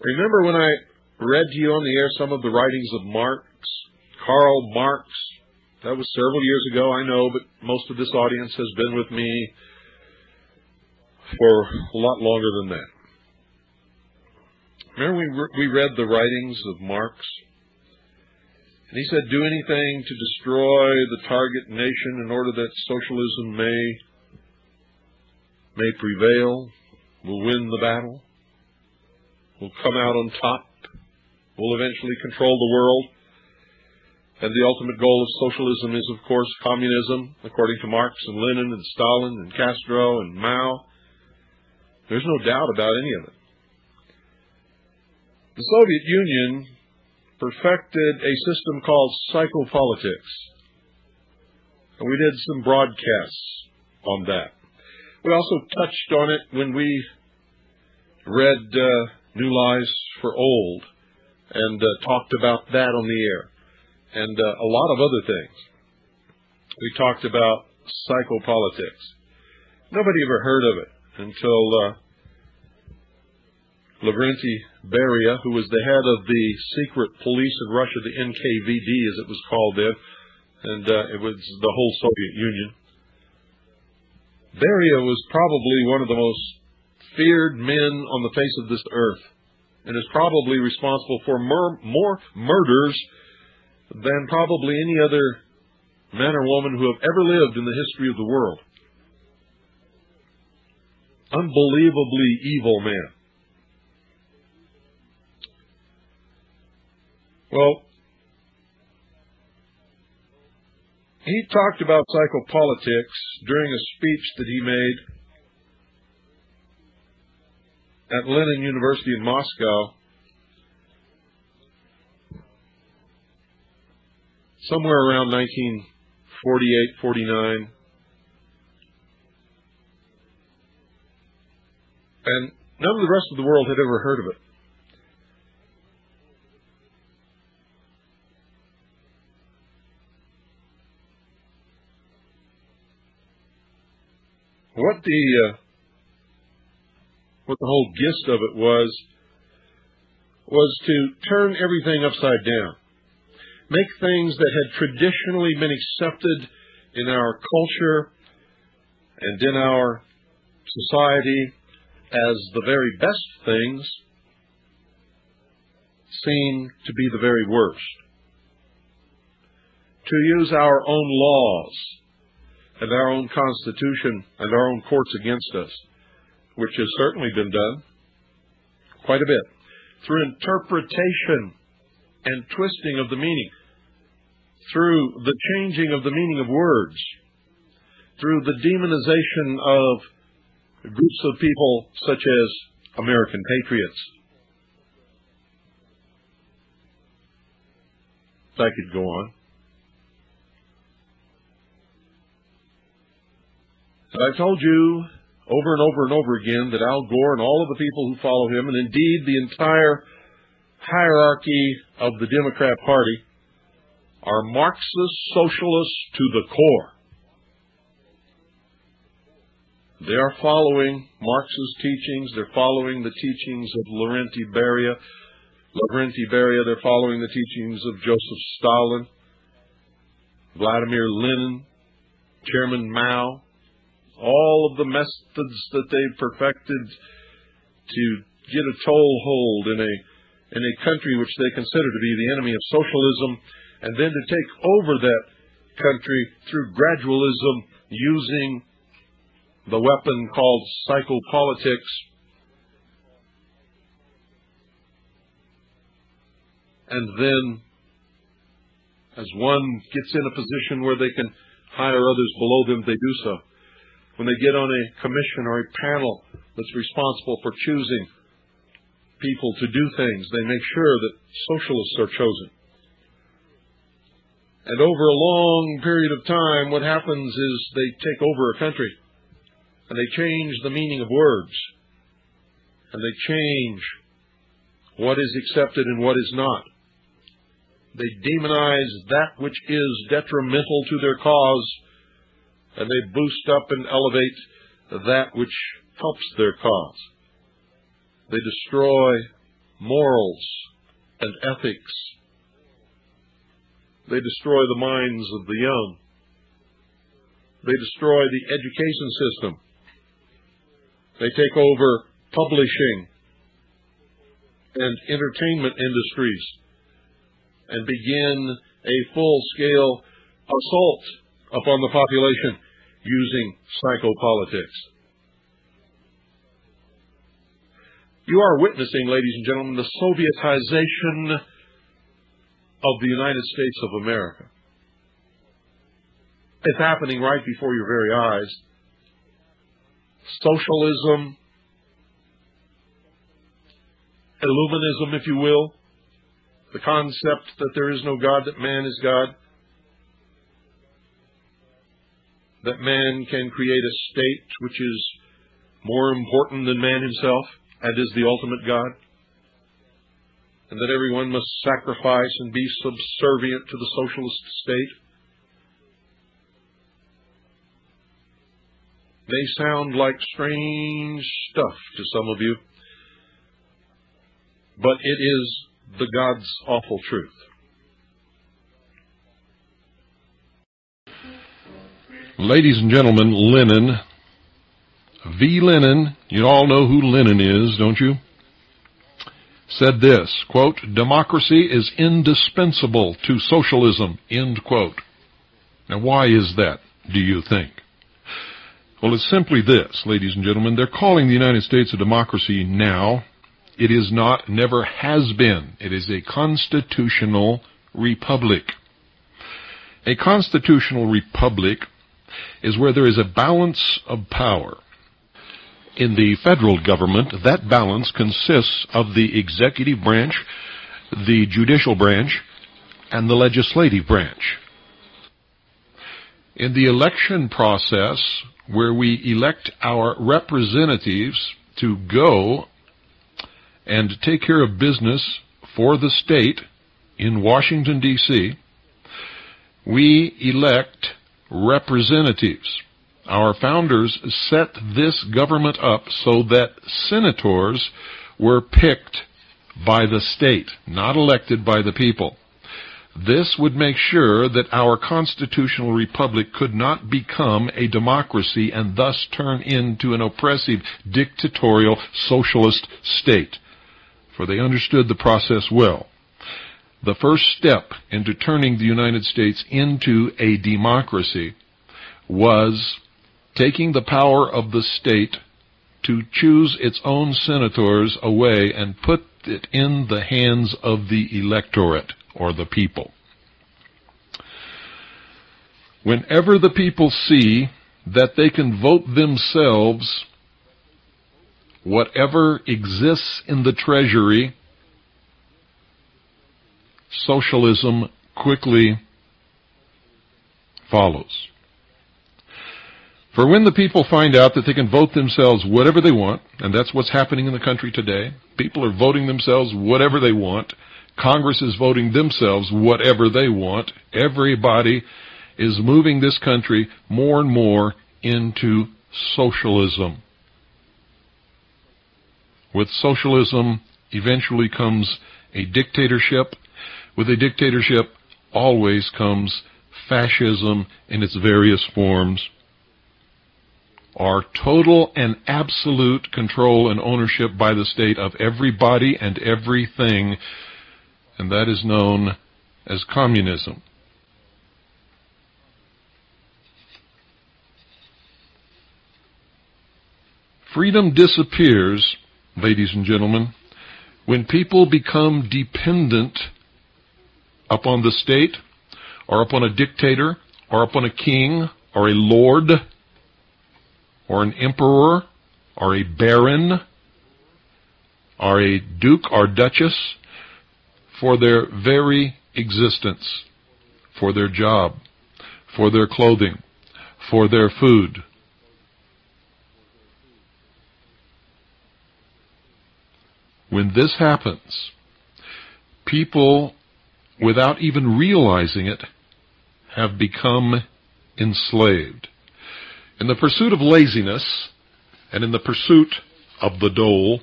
Remember when I read to you on the air some of the writings of Marx, Karl Marx? That was several years ago, I know, but most of this audience has been with me for a lot longer than that. Remember we, re we read the writings of Marx? And he said, do anything to destroy the target nation in order that socialism may, may prevail, will win the battle, will come out on top, will eventually control the world. And the ultimate goal of socialism is, of course, communism, according to Marx and Lenin and Stalin and Castro and Mao. There's no doubt about any of it. The Soviet Union perfected a system called psychopolitics. And we did some broadcasts on that. We also touched on it when we read uh, New Lies for Old and uh, talked about that on the air and uh, a lot of other things. We talked about psychopolitics. Nobody ever heard of it until uh, Lavrenti Beria, who was the head of the secret police of Russia, the NKVD as it was called then, and uh, it was the whole Soviet Union. Beria was probably one of the most feared men on the face of this earth, and is probably responsible for more, more murders than probably any other man or woman who have ever lived in the history of the world. Unbelievably evil man. Well, he talked about psychopolitics during a speech that he made at Lenin University in Moscow somewhere around 1948, 49. And none of the rest of the world had ever heard of it. what the uh, what the whole gist of it was was to turn everything upside down, make things that had traditionally been accepted in our culture and in our society as the very best things seem to be the very worst. To use our own laws and our own Constitution and our own courts against us, which has certainly been done quite a bit, through interpretation and twisting of the meaning, through the changing of the meaning of words, through the demonization of groups of people such as American patriots. I could go on. I've told you over and over and over again that Al Gore and all of the people who follow him, and indeed the entire hierarchy of the Democrat Party, are Marxist socialists to the core. They are following Marx's teachings. They're following the teachings of Lavrenti Beria. Lavrenti Beria, they're following the teachings of Joseph Stalin, Vladimir Lenin, Chairman Mao, all of the methods that they've perfected to get a toehold in a in a country which they consider to be the enemy of socialism, and then to take over that country through gradualism using the weapon called psychopolitics. And then, as one gets in a position where they can hire others below them, they do so when they get on a commission or a panel that's responsible for choosing people to do things, they make sure that socialists are chosen. And over a long period of time, what happens is they take over a country and they change the meaning of words and they change what is accepted and what is not. They demonize that which is detrimental to their cause and they boost up and elevate that which helps their cause. They destroy morals and ethics. They destroy the minds of the young. They destroy the education system. They take over publishing and entertainment industries and begin a full-scale assault upon the population using psychopolitics. You are witnessing, ladies and gentlemen, the Sovietization of the United States of America. It's happening right before your very eyes. Socialism, Illuminism, if you will, the concept that there is no God, that man is God, that man can create a state which is more important than man himself and is the ultimate God, and that everyone must sacrifice and be subservient to the socialist state. They sound like strange stuff to some of you, but it is the God's awful truth. Ladies and gentlemen, Lenin, V. Lenin, you all know who Lenin is, don't you? Said this, quote, democracy is indispensable to socialism, end quote. Now why is that, do you think? Well, it's simply this, ladies and gentlemen. They're calling the United States a democracy now. It is not, never has been. It is a constitutional republic. A constitutional republic is where there is a balance of power. In the federal government, that balance consists of the executive branch, the judicial branch, and the legislative branch. In the election process, where we elect our representatives to go and take care of business for the state in Washington, D.C., we elect representatives. Our founders set this government up so that senators were picked by the state, not elected by the people. This would make sure that our constitutional republic could not become a democracy and thus turn into an oppressive, dictatorial, socialist state. For they understood the process well. The first step into turning the United States into a democracy was taking the power of the state to choose its own senators away and put it in the hands of the electorate or the people. Whenever the people see that they can vote themselves whatever exists in the treasury socialism quickly follows. For when the people find out that they can vote themselves whatever they want, and that's what's happening in the country today, people are voting themselves whatever they want, Congress is voting themselves whatever they want, everybody is moving this country more and more into socialism. With socialism eventually comes a dictatorship, with a dictatorship always comes fascism in its various forms, or total and absolute control and ownership by the state of everybody and everything, and that is known as communism. Freedom disappears, ladies and gentlemen, when people become dependent upon the state, or upon a dictator, or upon a king, or a lord, or an emperor, or a baron, or a duke or duchess, for their very existence, for their job, for their clothing, for their food. When this happens, people without even realizing it, have become enslaved. In the pursuit of laziness and in the pursuit of the dole,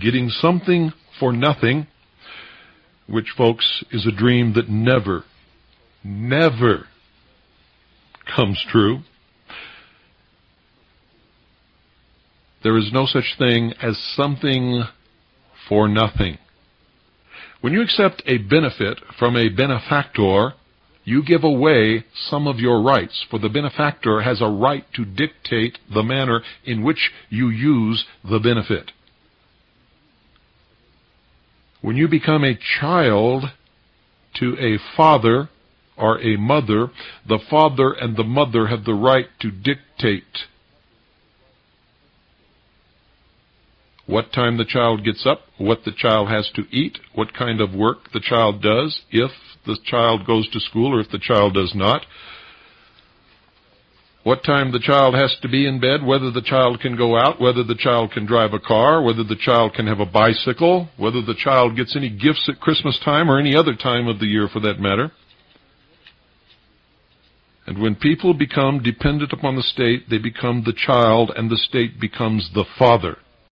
getting something for nothing, which, folks, is a dream that never, never comes true. There is no such thing as something for nothing. When you accept a benefit from a benefactor, you give away some of your rights, for the benefactor has a right to dictate the manner in which you use the benefit. When you become a child to a father or a mother, the father and the mother have the right to dictate what time the child gets up, what the child has to eat, what kind of work the child does, if the child goes to school or if the child does not, what time the child has to be in bed, whether the child can go out, whether the child can drive a car, whether the child can have a bicycle, whether the child gets any gifts at Christmas time or any other time of the year for that matter. And when people become dependent upon the state, they become the child and the state becomes the father.